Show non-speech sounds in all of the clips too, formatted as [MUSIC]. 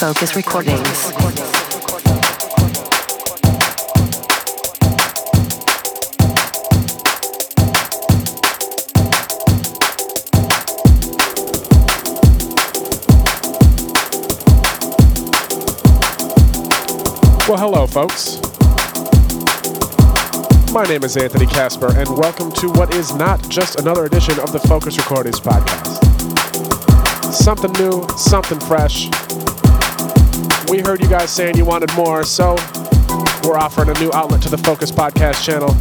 Focus Recordings. Well, hello, folks. My name is Anthony Casper, and welcome to what is not just another edition of the Focus Recordings podcast. Something new, something fresh. We heard you guys saying you wanted more, so we're offering a new outlet to the Focus Podcast channel,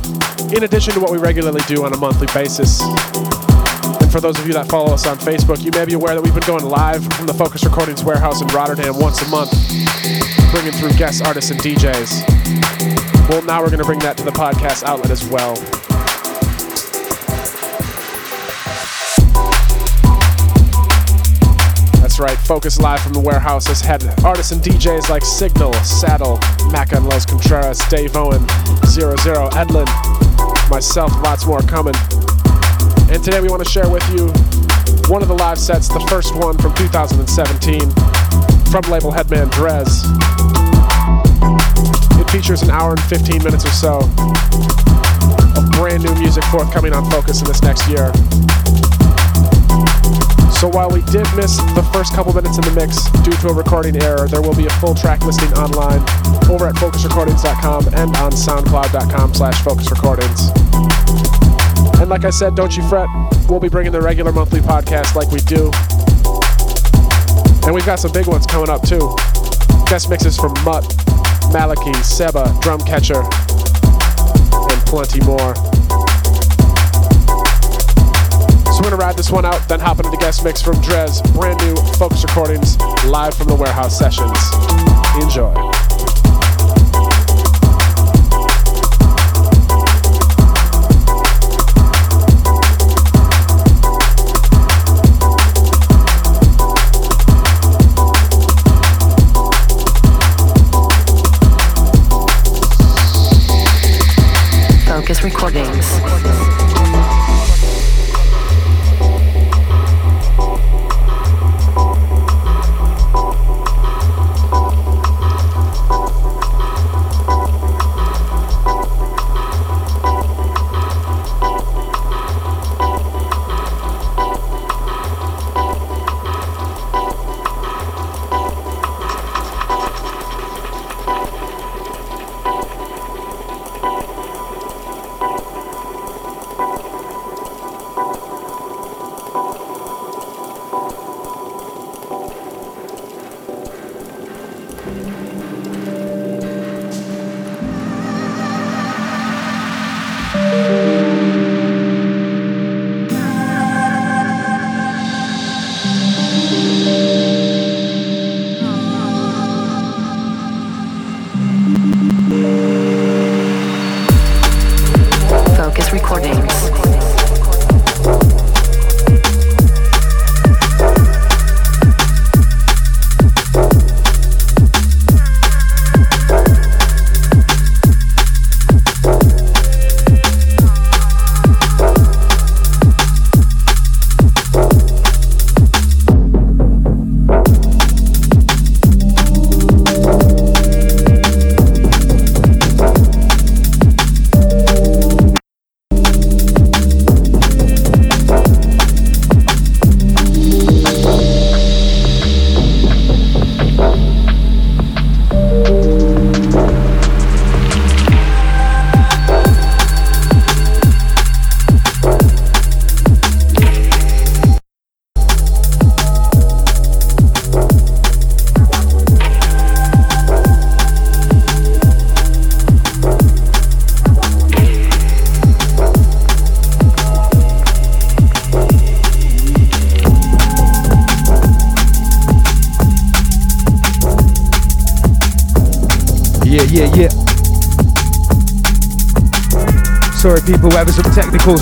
in addition to what we regularly do on a monthly basis. And for those of you that follow us on Facebook, you may be aware that we've been going live from the Focus Recordings warehouse in Rotterdam once a month bringing through guest artists and DJs. Well, now we're going to bring that to the podcast outlet as well. Right, Focus Live from the warehouse has had artists and DJs like Signal, Saddle, Mac and Los Contreras, Dave Owen, Zero Zero, Edlin, myself, lots more coming. And today we want to share with you one of the live sets, the first one from 2017 from label Headman Drez. It features an hour and 15 minutes or so of brand new music forthcoming on Focus in this next year. So while we did miss the first couple minutes in the mix due to a recording error, there will be a full track listing online over at focusrecordings.com and on soundcloud.com slash focusrecordings. And like I said, don't you fret, we'll be bringing the regular monthly podcast like we do. And we've got some big ones coming up too. Guest mixes from Mutt, Maliki, Seba, Drumcatcher, and plenty more. Ride this one out, then hop into the guest mix from Drez, brand new Focus Recordings, live from the warehouse sessions. Enjoy.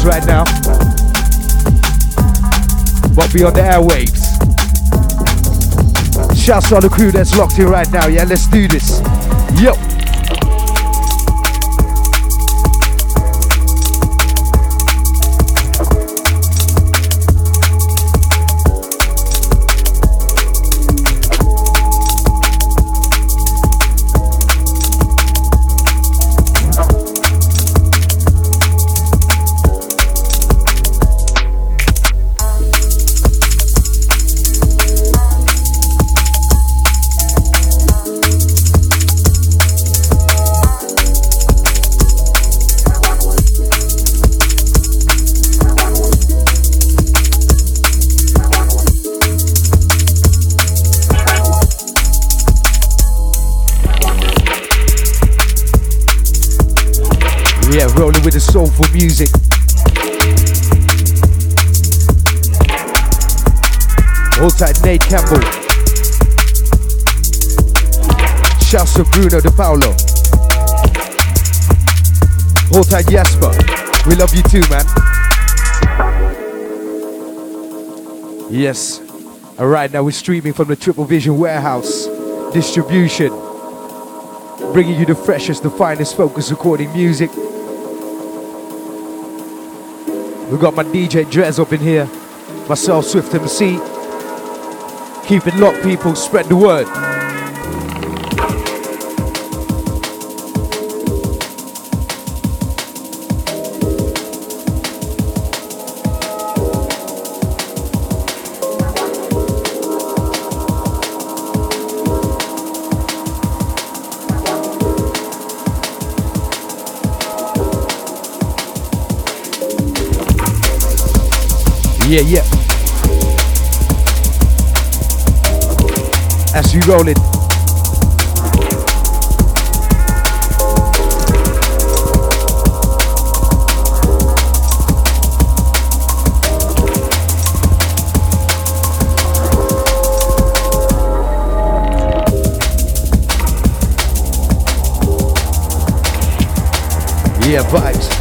Right now. But be on the airwaves. Shouts to the crew that's locked in right now. Yeah, let's do this. Yo. Too, man. Yes. Alright, now we're streaming from the Triple Vision Warehouse Distribution. Bringing you the freshest, the finest focus recording music. We've got my DJ Drez up in here. Myself, Swift MC. Keep it locked, people. Spread the word. Yeah, yeah. As we roll it. Yeah, vibes.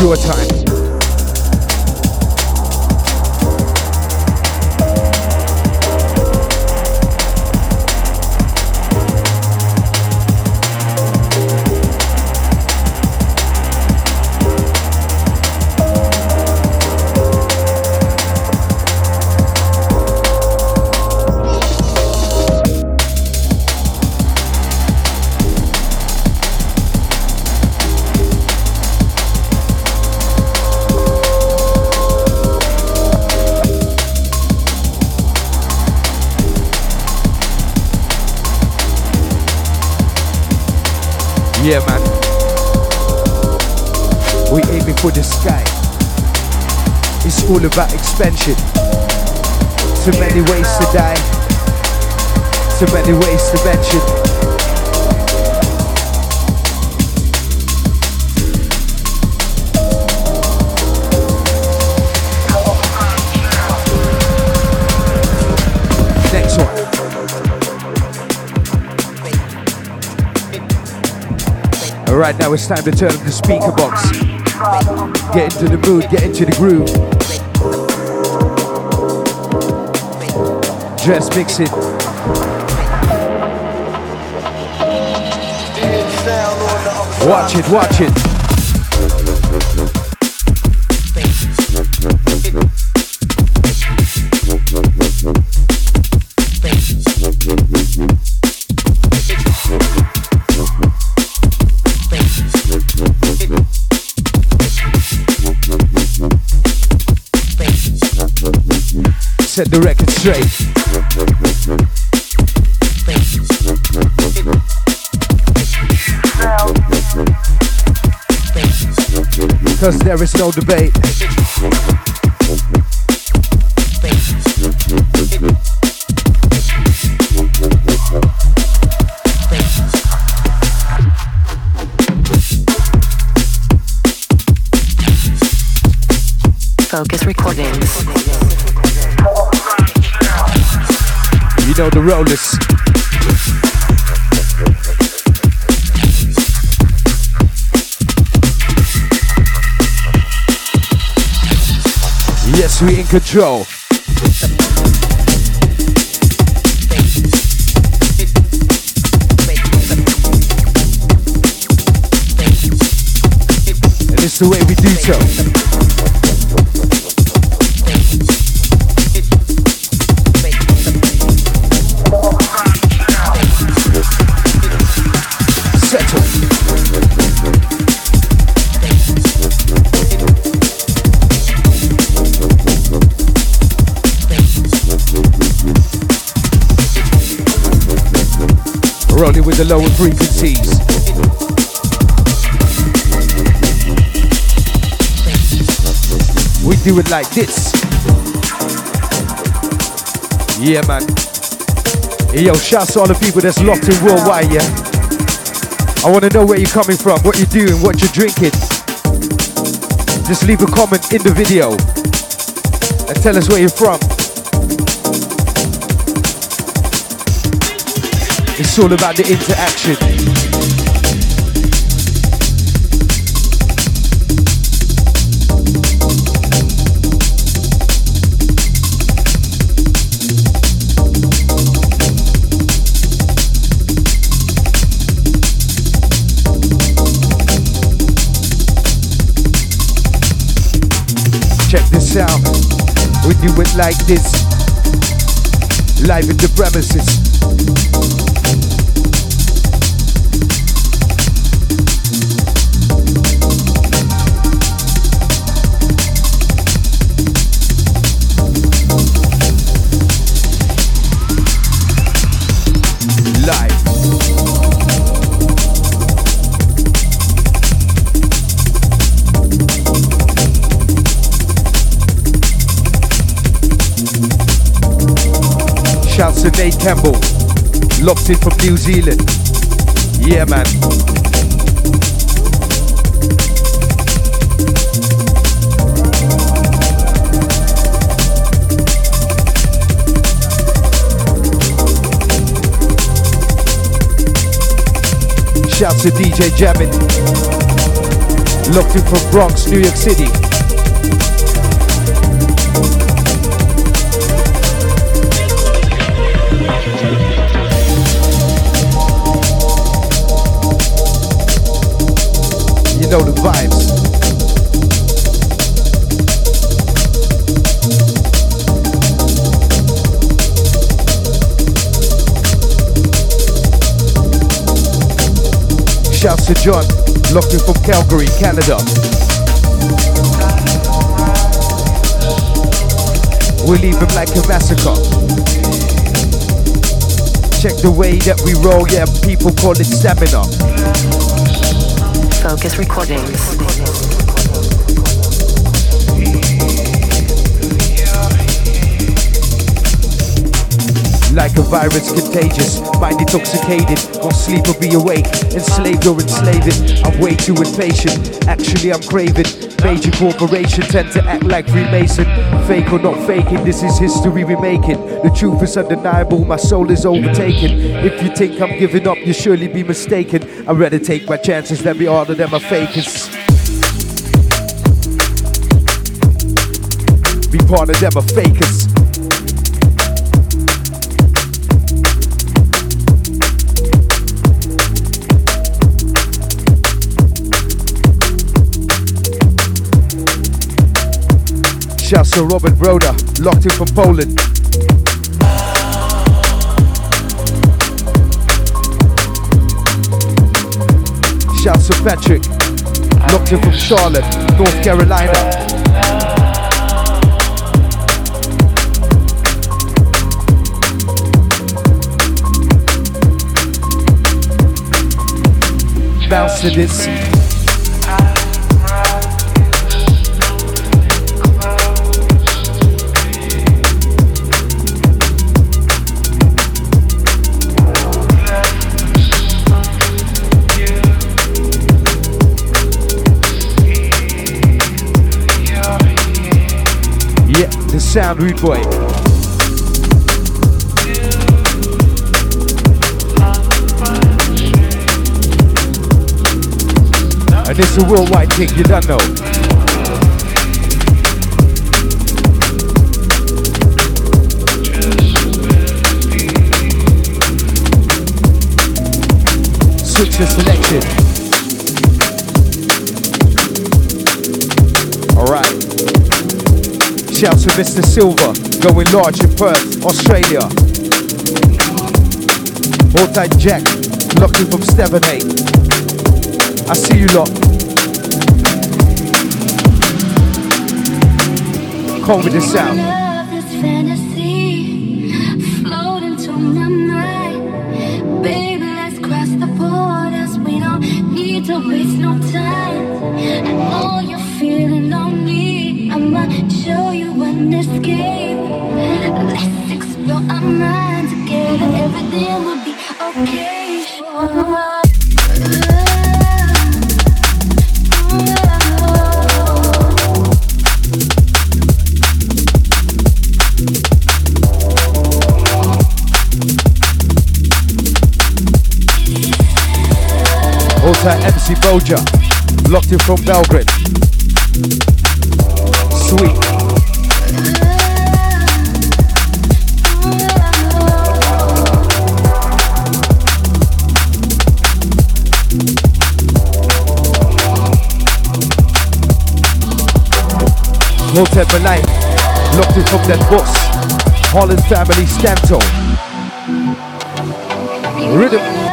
Your time. About expansion. Too many ways to die. Too many ways to mention. Next one. Alright, now it's time to turn up the speaker box. Get into the mood, get into the groove. Drez mix it. Watch it, watch it. Set the record straight. Cause there is no debate. Focus Recordings. You know the rollers. We in control. And it's the way we do so. with the lower frequencies. We do it like this. Yeah, man. Yo, shouts to all the people that's locked in worldwide, yeah? I want to know where you're coming from, what you're doing, what you're drinking. Just leave a comment in the video and tell us where you're from. It's all about the interaction. Check this out. We do it like this. Live in the premises. Nate Campbell, locked in from New Zealand. Yeah, man. Shouts to DJ Jammin, locked in from Bronx, New York City. You know the vibes. Shouts to John, locked in from Calgary, Canada. We leave him like a massacre. Check the way that we roll, yeah, people call it stamina. Focus Recordings. Like a virus contagious, mind intoxicated, won't sleep or be awake, enslaved or enslaved. I'm way too impatient, actually I'm craving. Major corporations tend to act like Freemason. Fake or not faking, this is history we're making. The truth is undeniable, my soul is overtaken. If you think I'm giving up, you surely be mistaken. I'd rather take my chances than be of them are fakers. Be part of them are fakers. To Robert Broda, locked in from Poland. Shout to Patrick, locked in from Charlotte, North Carolina. Bounce to this. Sound rude boy. And it's a worldwide thing, you don't know. Switch the selection. Shouts to Mr. Silver, going large in Perth, Australia. Tight Jack, lucky from Stevenage. I see you lot. Call me the sound. Love is fantasy, floating to my mind. Baby, let's cross show you an escape. Let's explore our minds together. Everything will be okay. MC Boja. Locked in from Belgrade. Hold tight, Malay. Locked in from that boss. Holland family Stanton. Rhythm.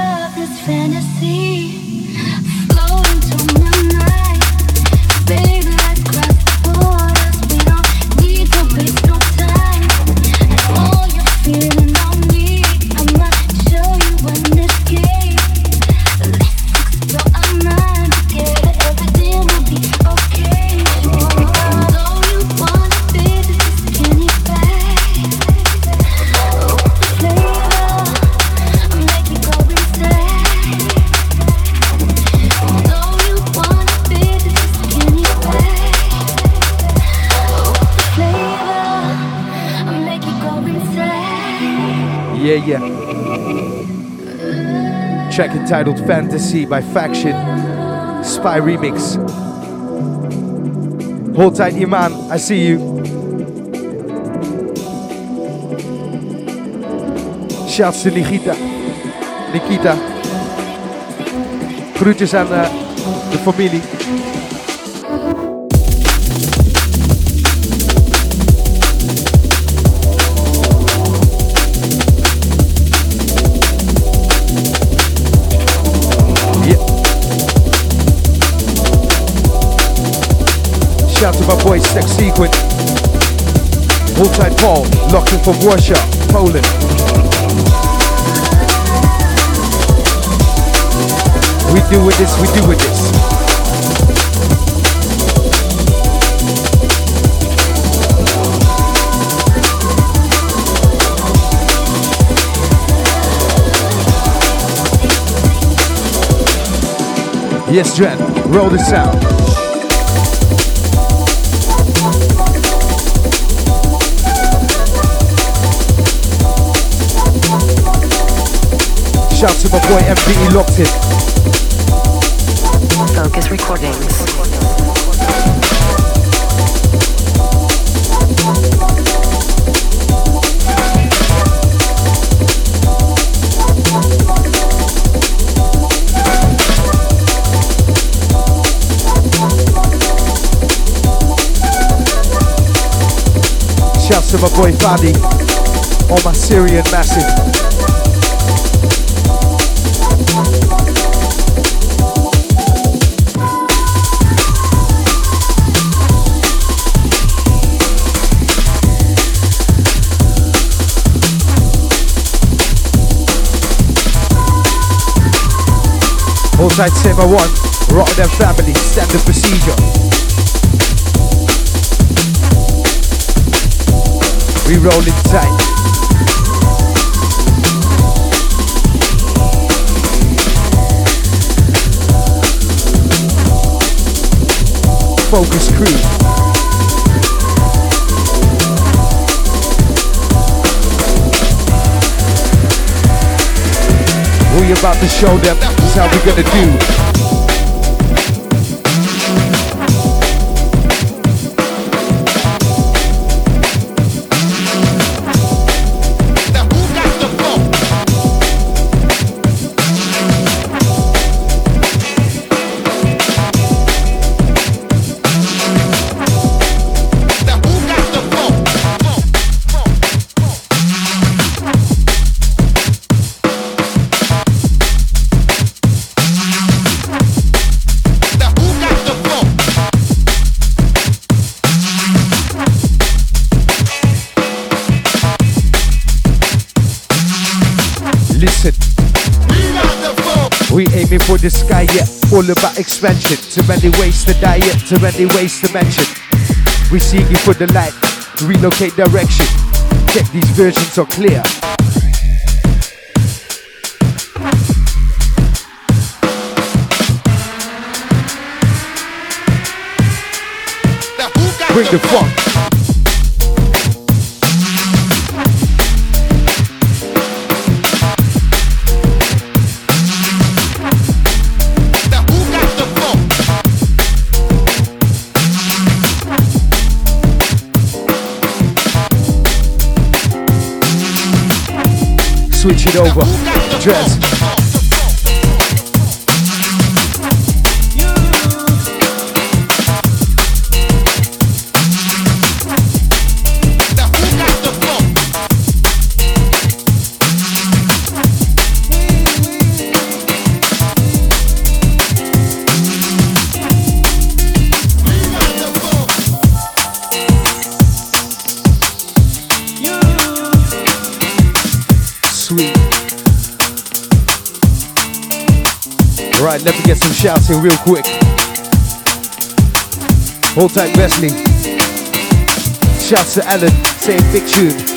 Track entitled Fantasy by Faction. Spy Remix. Hold tight, Iman. I see you. Shouts to Nikita. Nikita. Groetjes aan eh, de familie. Shout to my boy Sex Sequin. Hold Paul, locked in from Warsaw, Poland. We do with this, we do with this. Yes, Dren, roll the sound. Shout to my boy MPE locked in. Focus Recordings. Shouts to my boy Fadi. All my Syrian massive. Tight, Saber One. Rotterdam family, standard procedure. We rolling tight. Focus crew. We about to show them this is how we gonna do. All about expansion. Too many ways to die, yeah. Too many ways to mention. We're seeking for the light. Relocate direction. Check these versions are clear. Now who got Bring the funk. Switch it over. Drez. Shouts in real quick. Hold tight, Wesley. Shouts to Alan, saying big tune.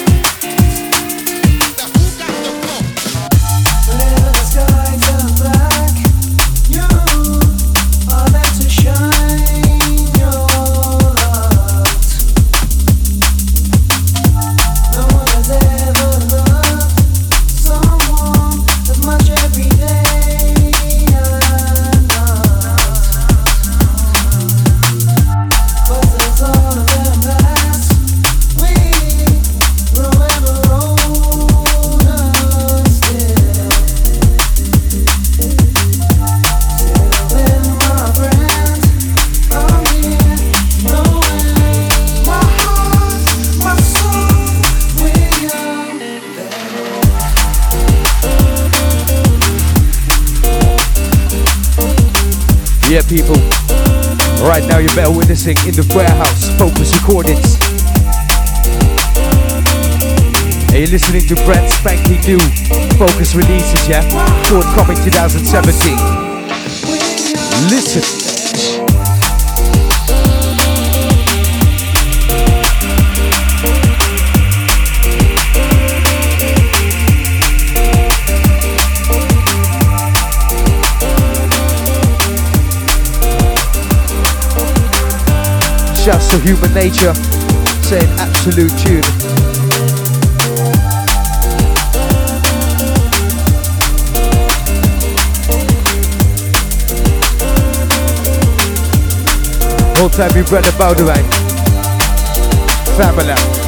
In the warehouse. Focus recordings. And you're listening to brand spanking new Focus releases, yeah? Forthcoming 2017. Listen. To human nature, saying absolute tune. Whole time about the right. Family.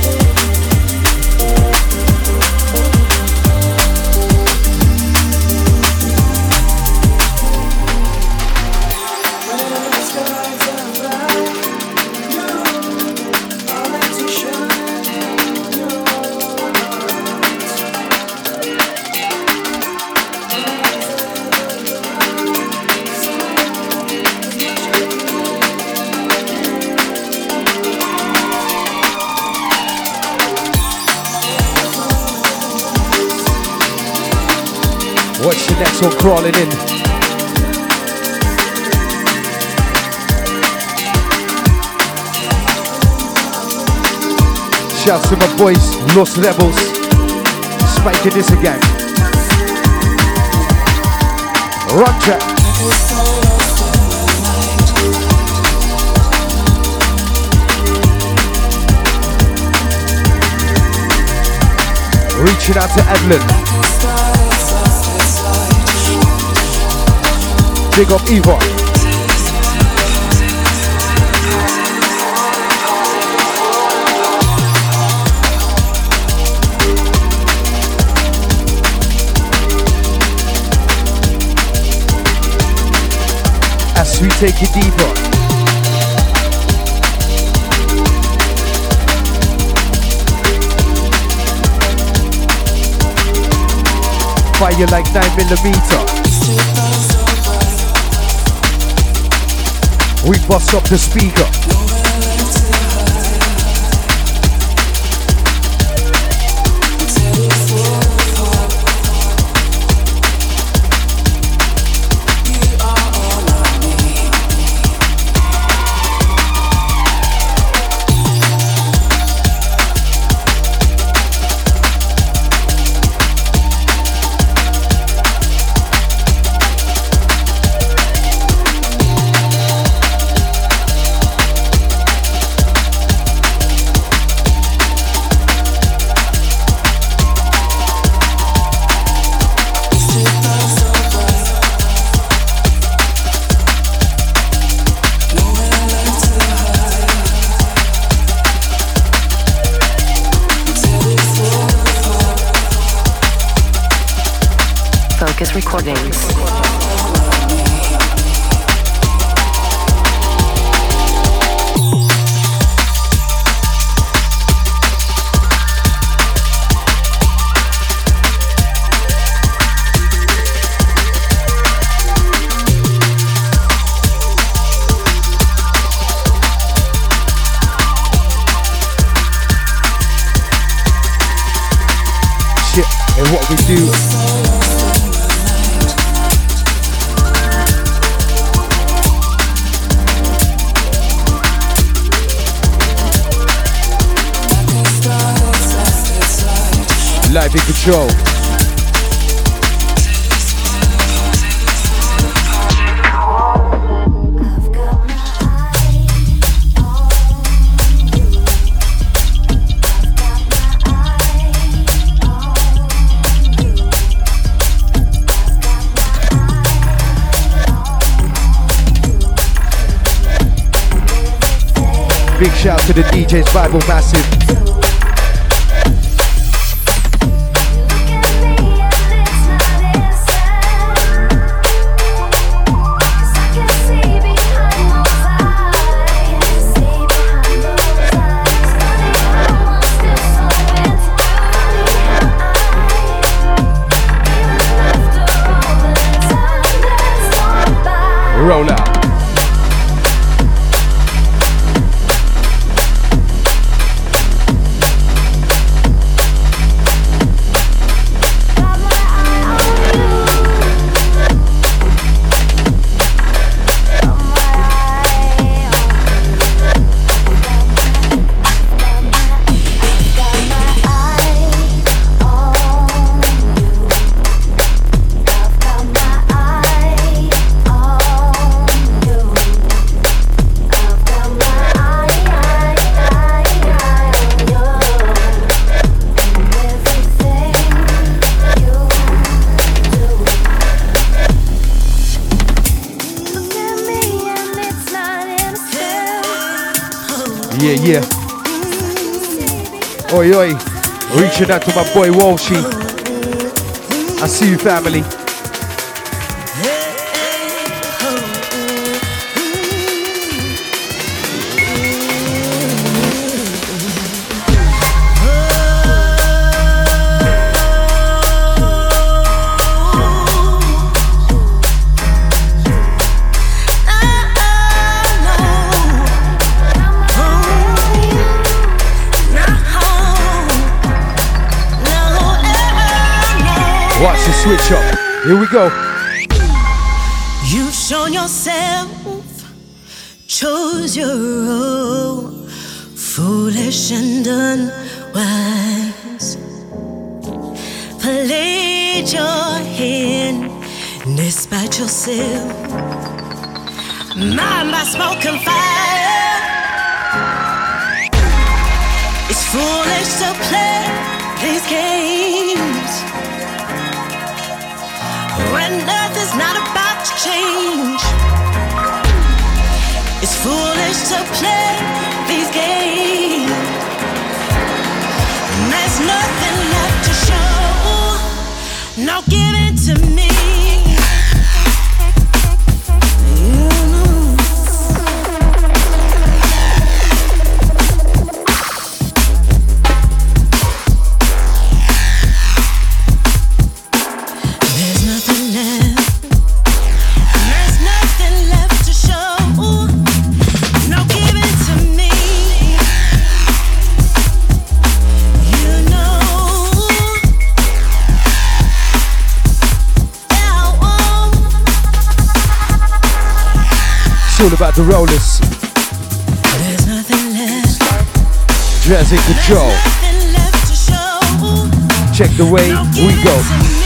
Next one crawling in. Shouts to my boys, Los Rebels. Spiking this again. Run track. Reaching out to Edlin. Big up Eva. As we take it deeper. Fire like 9 millimeter. We bust up the speaker. Focus to the DJs Bible Massive. Roll. Reaching out to my boy Walshy. I see you, family. Switch up. Here we go. You've shown yourself, chose your role, foolish and unwise. Played your hand despite yourself. Mind by smoke and fire. To me. The rollers. There's nothing left. Control. Nothing left to show. Check the way we go.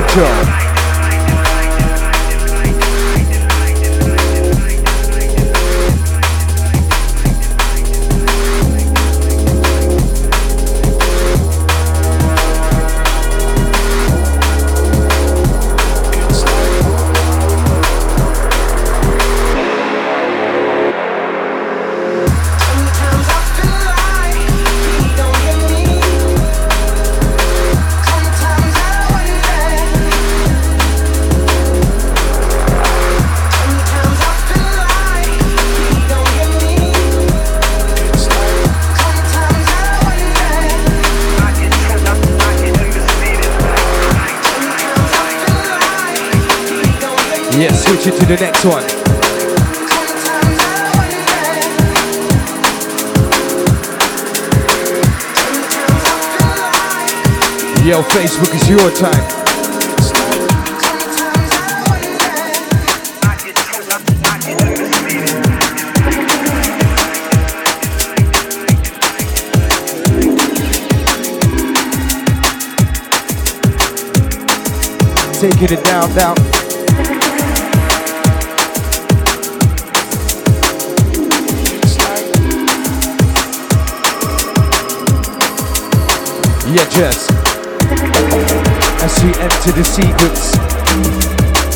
Jazzy Yeah, switch it to the next one. Yo, Facebook is your time. Taking it down, down. Yeah, Jess. As we enter the sequence,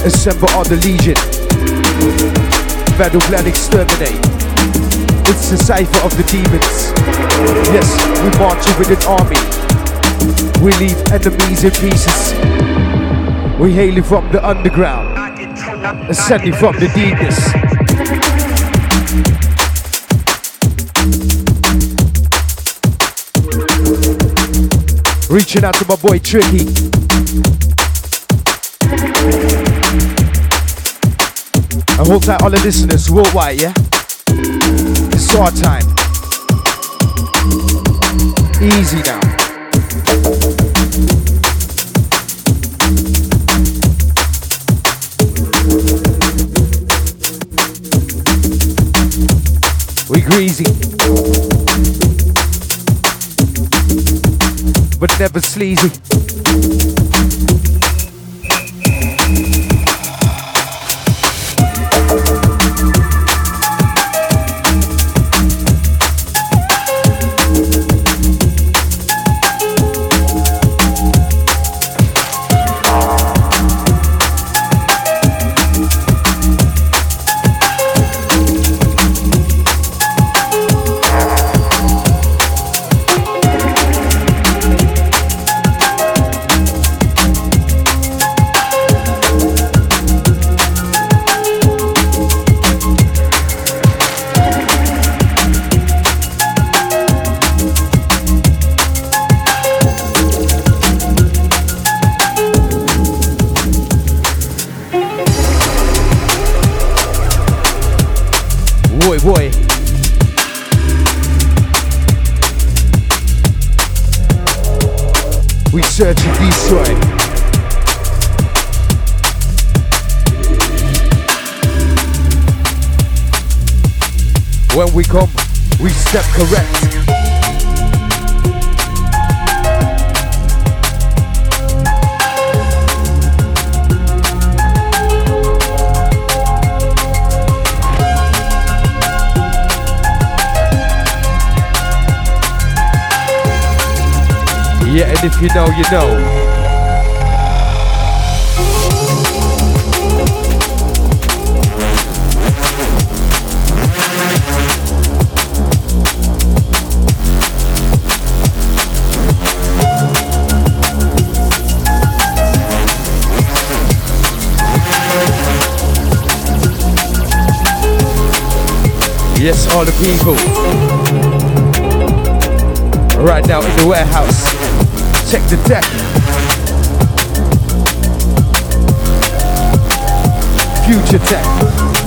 assemble all the legion. Battle plan exterminate. It's the cipher of the demons. Yes, we march with an army. We leave enemies in pieces. We hailing from the underground, ascending from the deepness. Reaching out to my boy Tricky. And hold tight all the listeners worldwide, yeah? It's our time. Easy now. We greasy. But never sleazy. When we come, we step correct. Yeah, and if you know, you know. Yes, all the people. Right now in the warehouse. Check the deck. Future tech.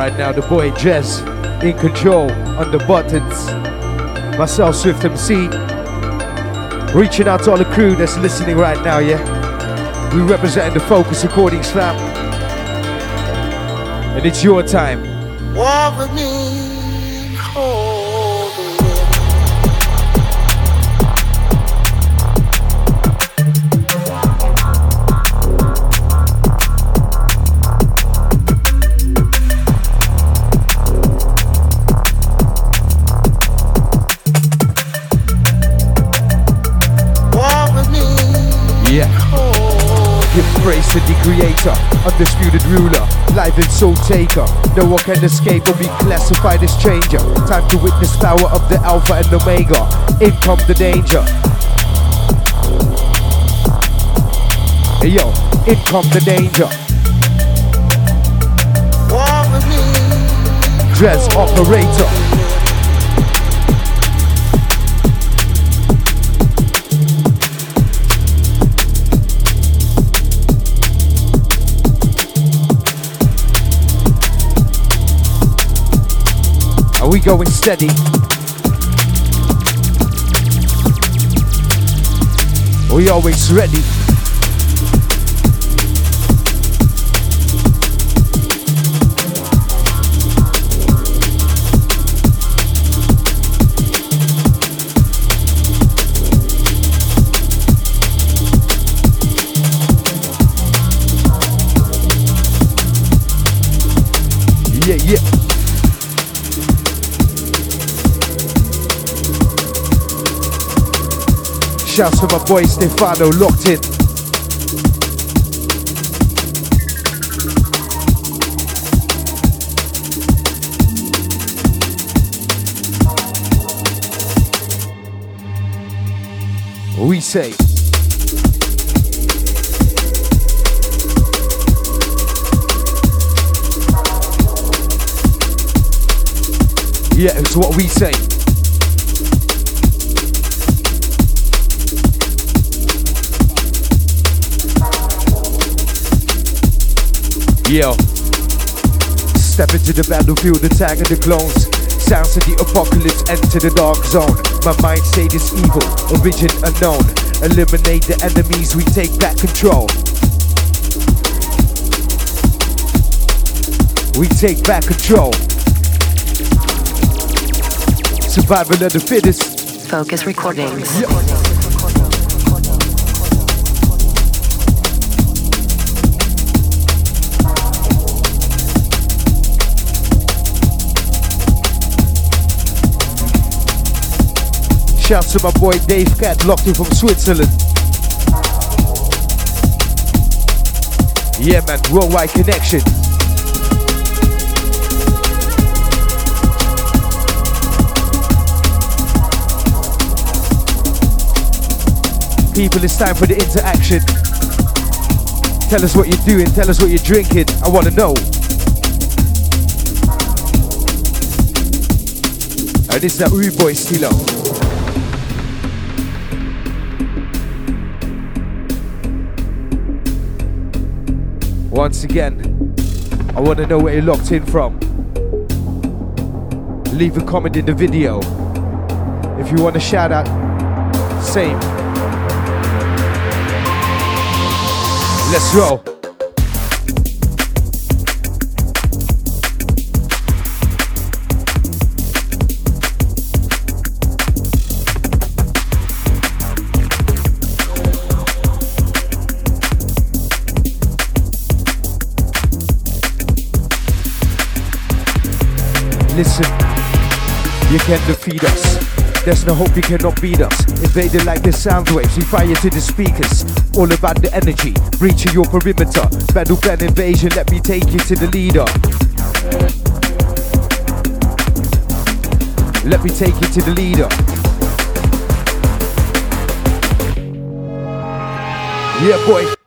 Right now, the boy Jez in control on the buttons. Myself, Swift MC. Reaching out to all the crew that's listening right now, yeah? We represent the Focus Recording Slam. And it's your time. Walk with me, praise to the creator, undisputed ruler, life and soul taker. No one can escape or be classified as changer. Time to witness power of the Alpha and Omega. In come the danger. Hey yo, in come the danger. Walk with me, Drez operator. We going steady? We always ready. Shouts to my boy Stefano locked in. We say. Yeah, it's what we say. Yo. Step into the battlefield, attacking the clones. Sounds of the apocalypse enter the dark zone. My mind state is evil, origin unknown. Eliminate the enemies, we take back control. We take back control. Survival of the fittest. Focus Recordings. Shouts to my boy Dave Cat, locked in from Switzerland. Yeah, man, worldwide connection. People, it's time for the interaction. Tell us what you're doing, tell us what you're drinking. I want to know. And this is that Uwe boy Stilo. Once again, I want to know where you're locked in from. Leave a comment in the video. If you want a shout out, same. Let's roll. Can defeat us. There's no hope you cannot beat us. Invader like the sound waves, we fire to the speakers. All about the energy, breaching your perimeter. Battle plan invasion, let me take you to the leader. Let me take you to the leader. Yeah, boy.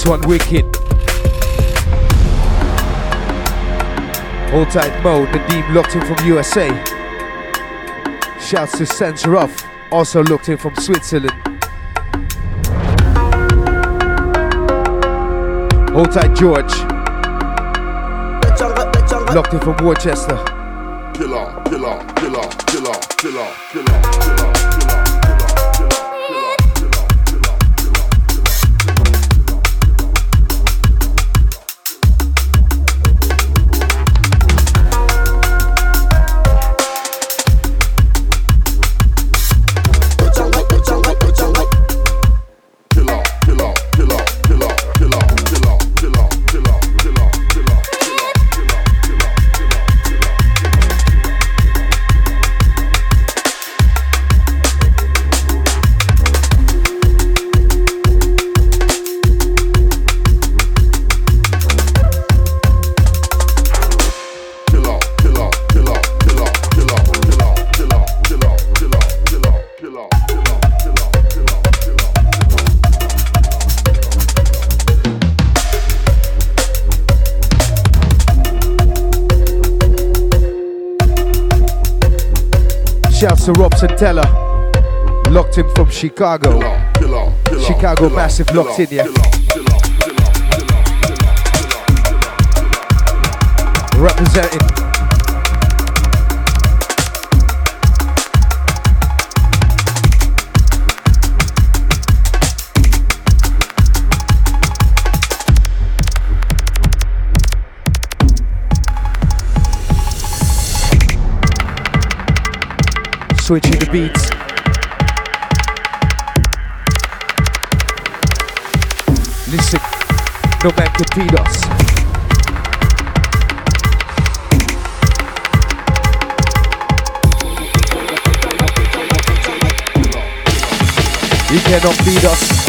This one wicked. Hold tight Mo, Nadeem locked in from USA. Shouts to Off, also locked in from Switzerland. Hold tight George, locked in from Worcester. Killer, killer, killer, killer, killer, killer, killer. Chicago. Chicago massive locked in, yeah. Representing. Switching the beats. Listen, no man can beat us. You cannot beat us.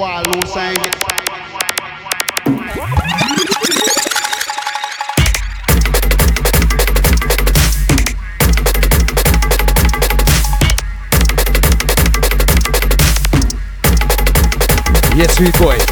Why Lou. Yes, we boy.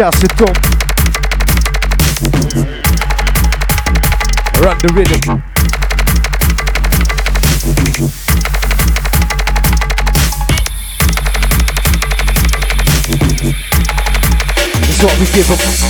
Shouts to Tom. Run the rhythm. That's what we give them.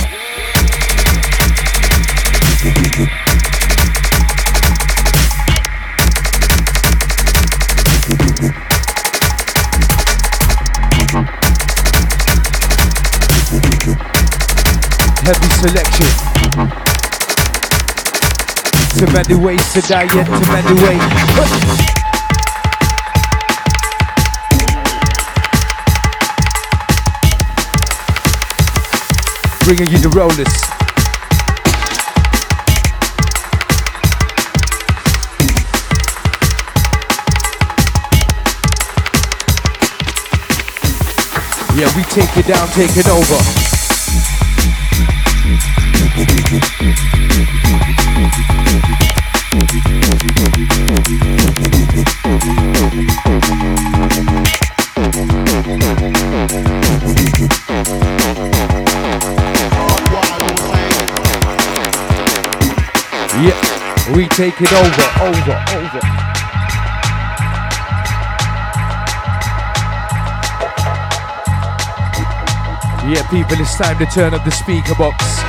Heavy selection. Too many ways to die, yet too many ways. [LAUGHS] Bringing you the rollers. Yeah, we take it down, take it over. We take it over, over, over. Yeah, people, it's time to turn up the speaker box.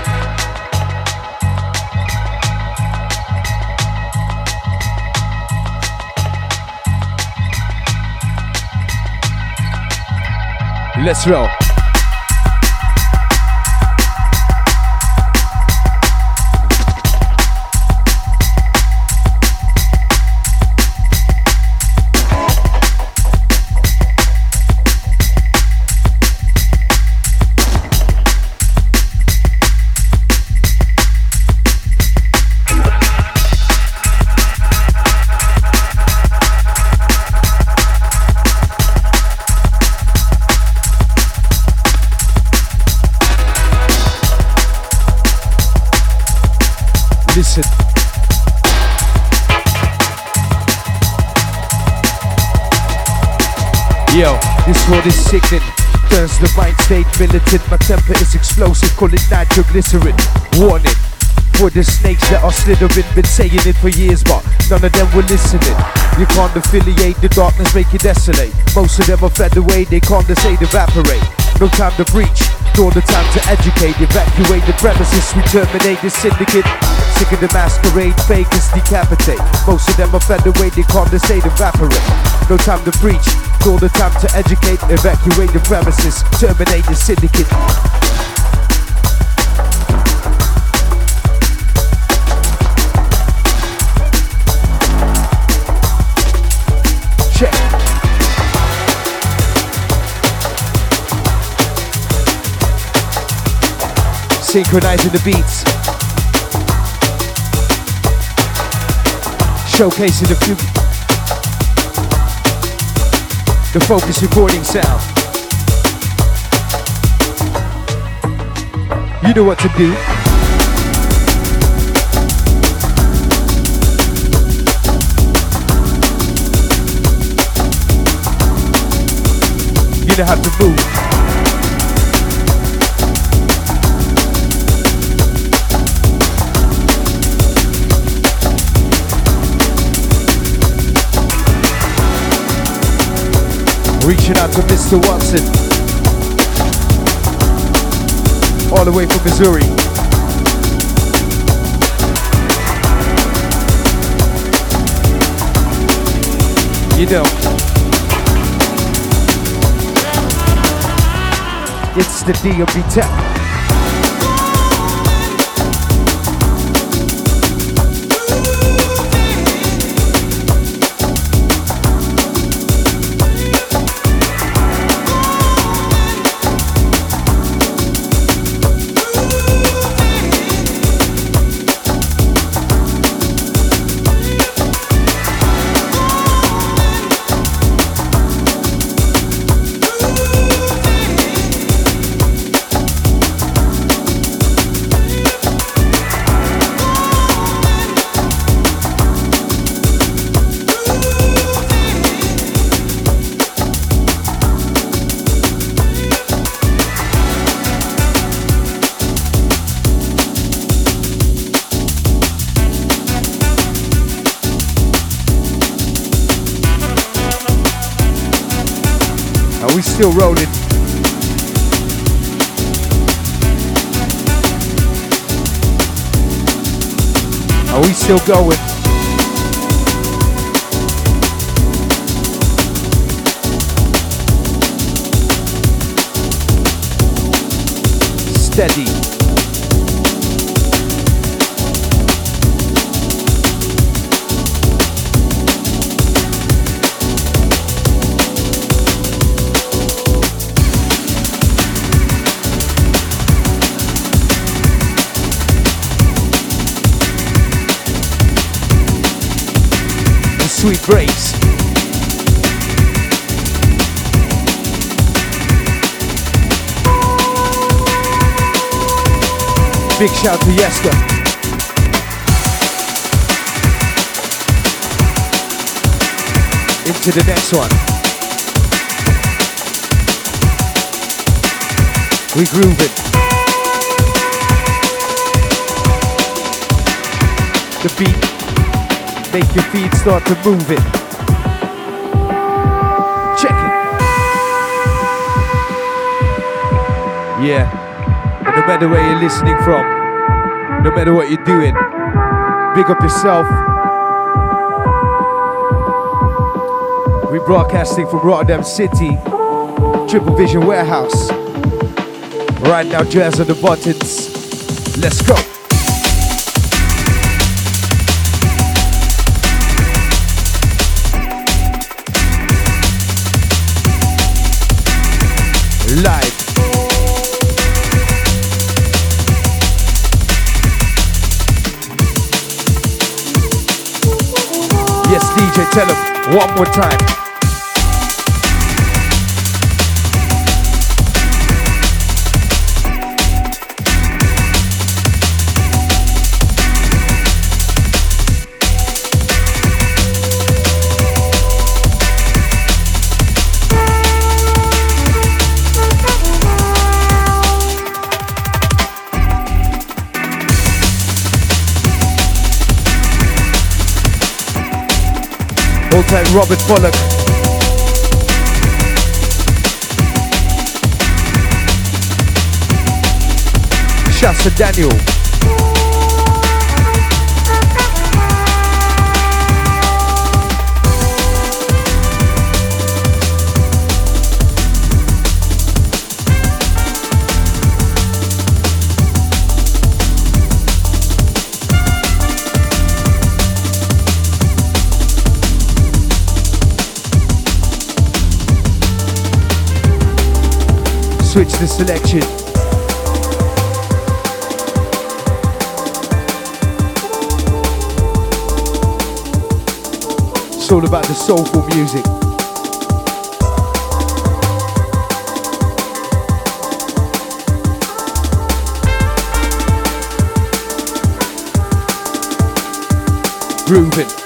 Let's roll. Sickening. The mind state militant. My temper is explosive. Call it nitroglycerin. Warning. For the snakes that are slithering, been saying it for years, but none of them were listening. You can't affiliate, the darkness make you desolate. Most of them are fed away, they condensate, evaporate. No time to breach, nor the time to educate. Evacuate the premises, we terminate the syndicate. Sick of the masquerade, fakers decapitate. Most of them are fed away, they condensate, evaporate. No time to breach, nor the time to educate. Evacuate the premises, terminate the syndicate. Synchronizing the beats. Showcasing the few. The focus recording sound. You know what to do. You don't have to move. Reaching out to Mr. Watson. All the way from Missouri. You know. It's the DMB Tech. Are we still going? Big shout to Yeska. Into the next one. We grooving. The beat, make your feet start to move it. Check it. Yeah. And no matter where you're listening from, no matter what you're doing, big up yourself. We're broadcasting from Rotterdam City, Triple Vision Warehouse. Right now, jazz on the buttons. Let's go. Tell him one more time. Robert Pollock. Shouts to Daniel. Switch the selection. It's all about the soulful music. Grooving.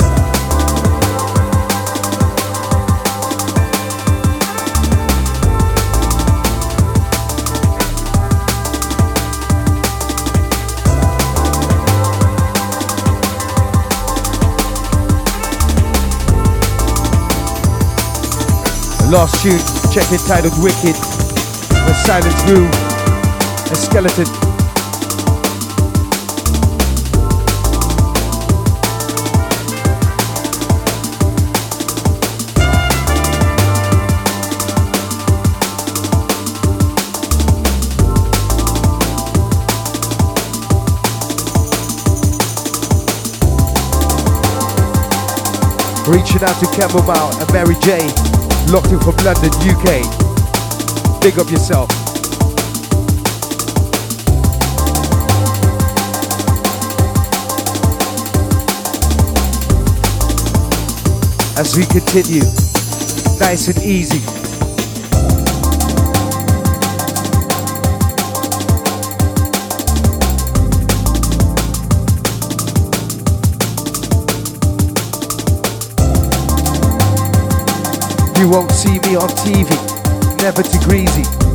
Last tune, check it titled Wicked, with Silence Groove, a skeleton. Reaching out to Chamomile and Mary J. Locked in from London, UK. Big up yourself. As we continue, nice and easy. You won't see me on TV, never too greasy.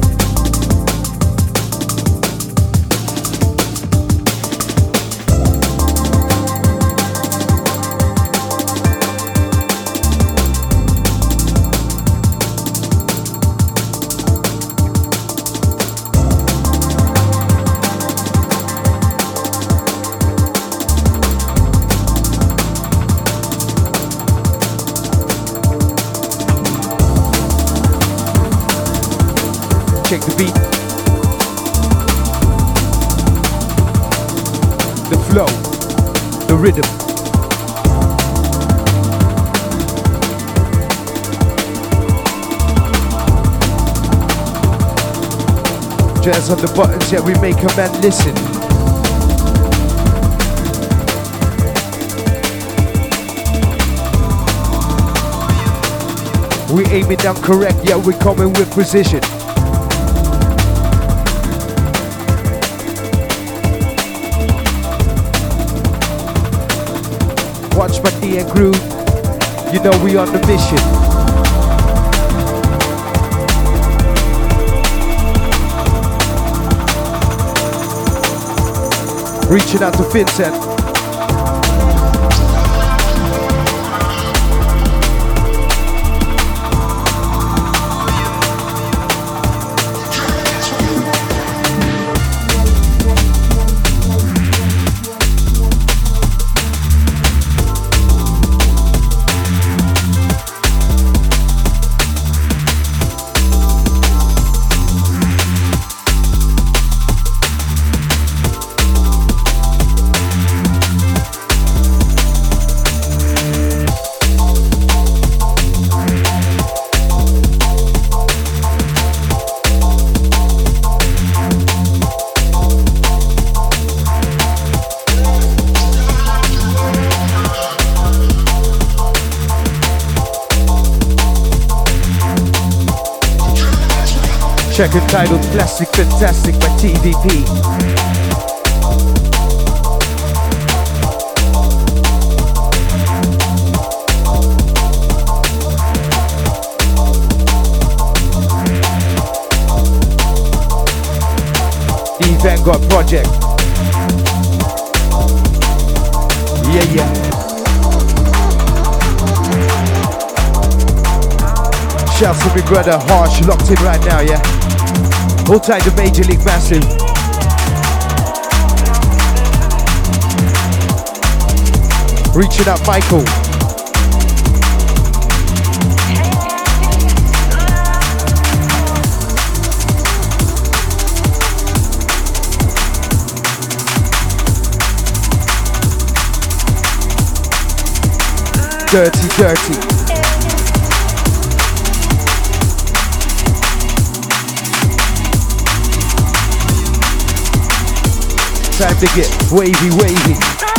Check the beat. The flow. The rhythm. Jazz on the buttons, yeah, we make a man listen. We aim it down correct, yeah, we coming with precision. Watch my D and groove. You know we on the mission. reaching out to Vincent. Track entitled Plastic Fantastic by. The Vanguard Project. Yeah, yeah. Shouts to my brother Harsh, locked in right now, yeah. All time the Major League Massive. Reaching out Michael. Dirty, dirty. Time to get wavy, wavy.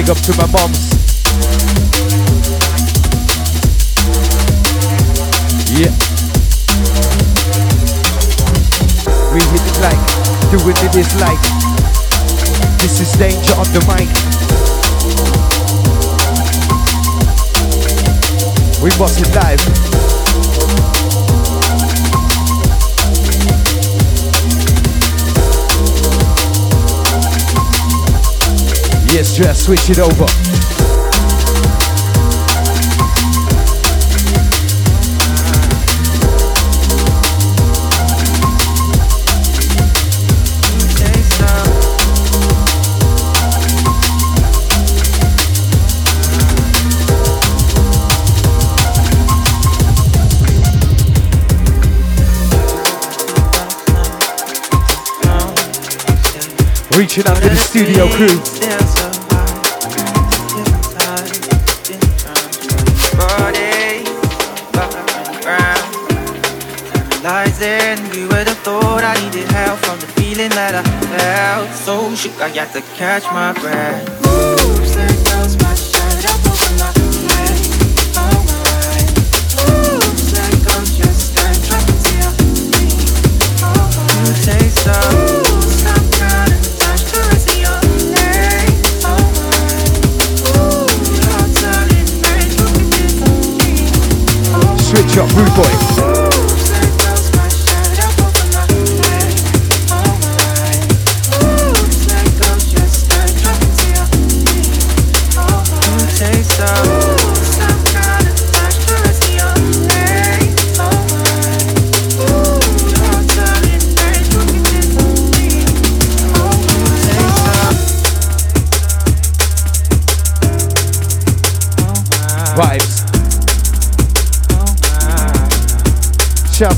big up to my moms. Yeah. We hit it like, do doing it is like. This is danger on the mic. We boss it live. Yes, just switch it over. Reaching out to the studio crew. I got to catch my breath.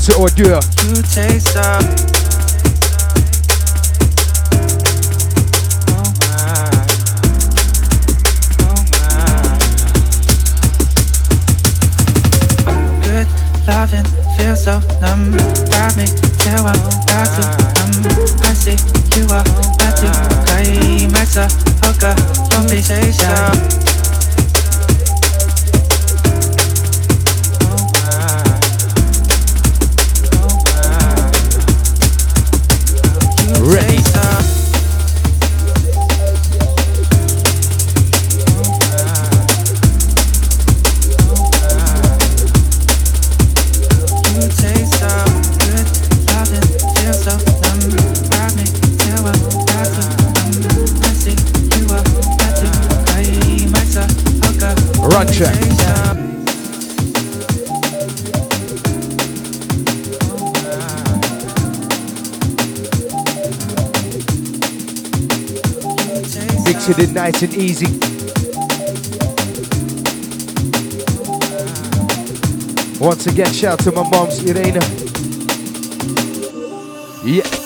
c'est hors Good loving feels so numb. it easy. Once again, shout out to my mom's Irena. Yeah.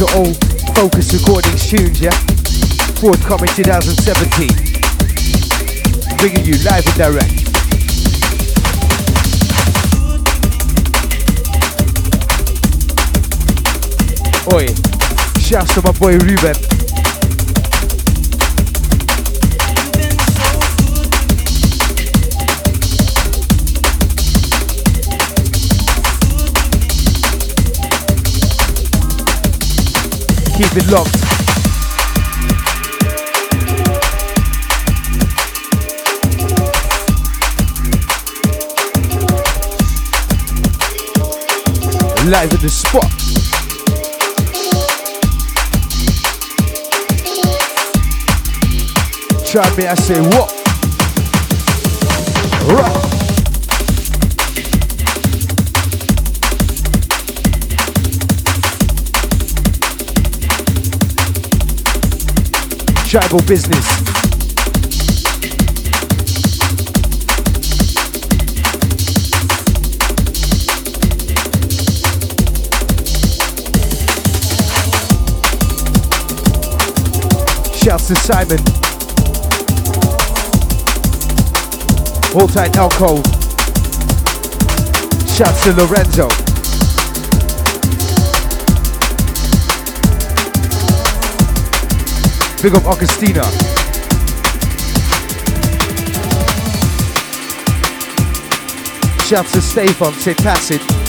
These are all Focus Recordings tunes, yeah? Forthcoming 2017. Bringing you live and direct. Oi, shouts to my boy Ruben. Keep it locked. Live in the spot. Try me, I say what? Right. Tribal business. Shouts to Simon. Hold tight alcohol. Shouts to Lorenzo. Big up Augustina. Shouts to Stefan, St. Tacit.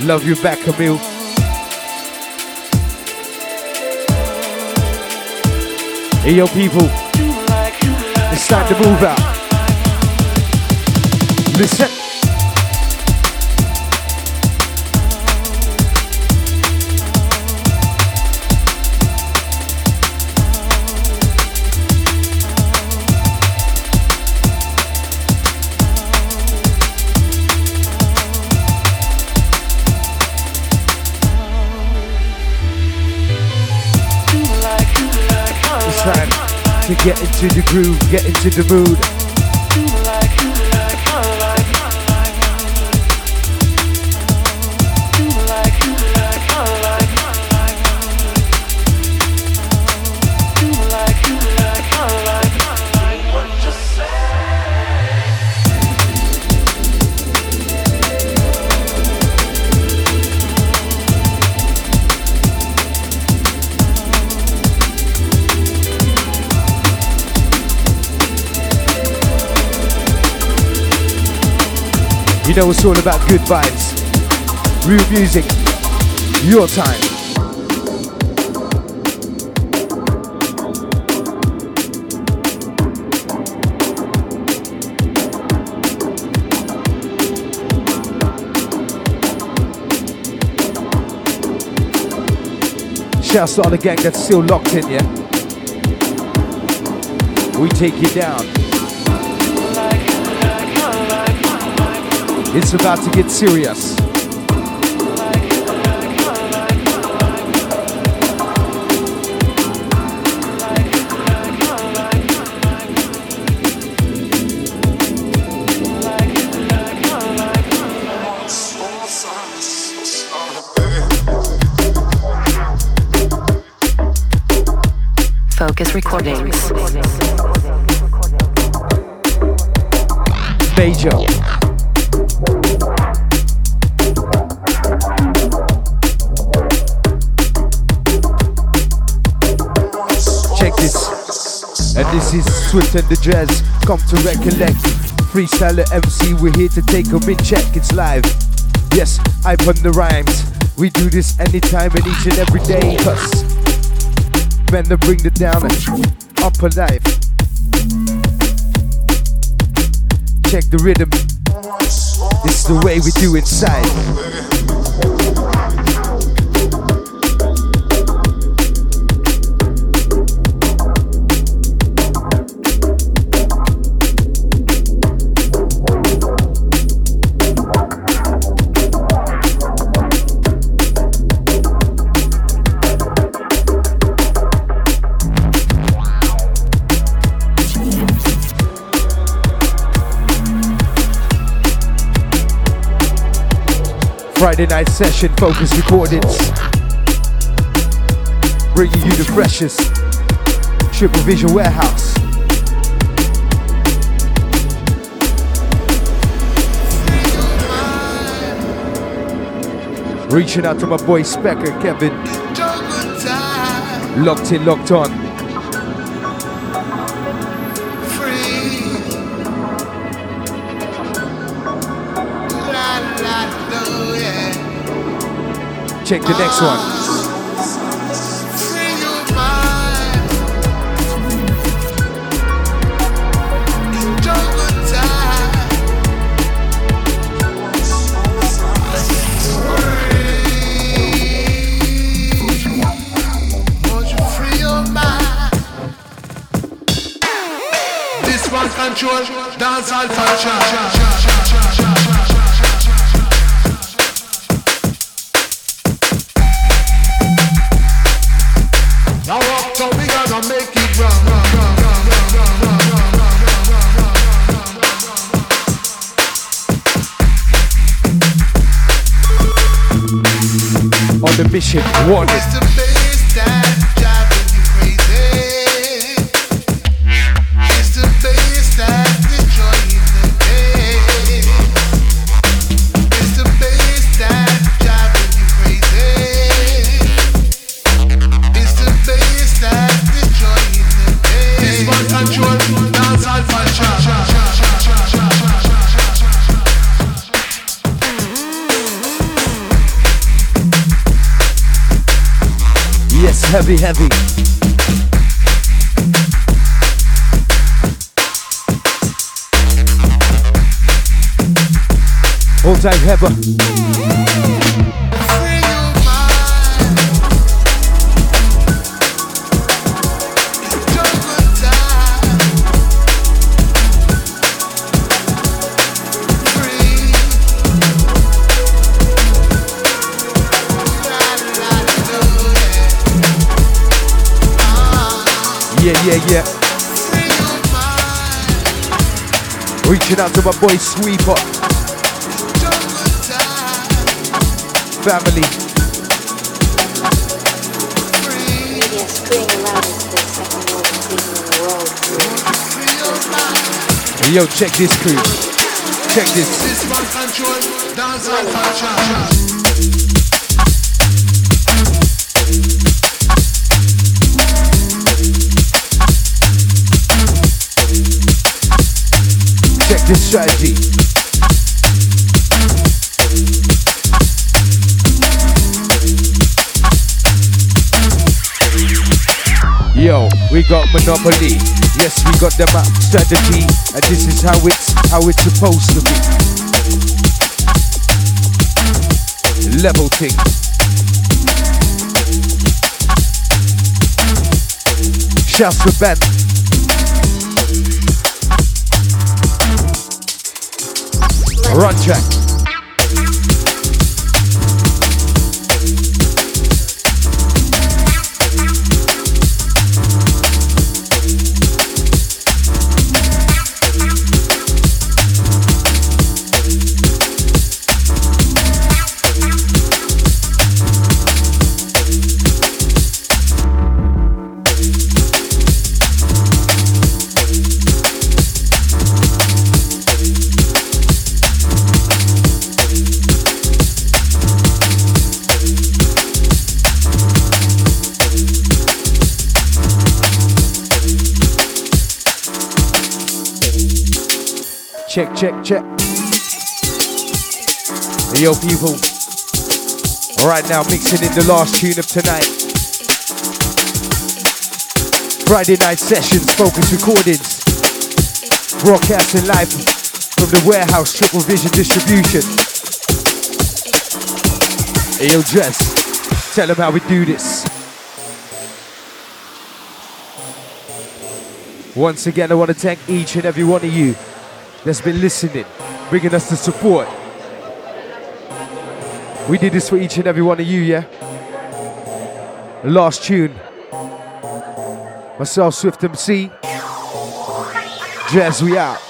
Love you back, Camille. Hey, yo, people. It's time to move out. Listen. To get into the groove, get into the mood. Know it's all about good vibes. Real music. Your time. Shouts to all the gang that's still locked in, yeah? We take you down. It's about to get serious. Focus Recordings. Swift and the Jazz. Come to recollect. Freestyler MC, we're here to take a mid check. It's live. Yes, I put the rhymes. We do this anytime and each and every day. Cause men to bring the down and up alive. Check the rhythm. This is the way we do inside. Friday night session, focus recordings. Bringing you the freshest. Triple Vision Warehouse. Reaching out to my boy Specker, Kevin. Locked in, locked on. Check the next one. Control, dance all function. Bishop One. Yes, heavy, heavy. All time Heber. there yet. Reaching out to my boy Sweeper. Family. Yo, check this crew. Check this. This strategy. Yo, we got monopoly. Yes, we got the map strategy, and this is how it's how it's supposed to be. Level thing. Shouts to Ben. Run check. Check, check, check. Hey, yo, people. Right now, mixing in the last tune of tonight. Friday night sessions, focus recordings. Broadcasting live from the warehouse, Triple Vision Distribution. Hey, yo, Drez. Tell them how we do this. Once again, I want to thank each and every one of you that's been listening, bringing us the support. We did this for each and every one of you, yeah? Last tune. Myself, Swift MC. Jazz, we out.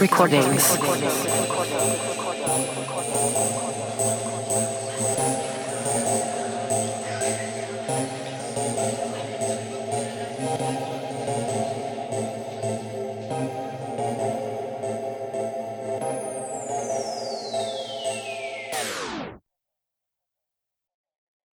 Recordings.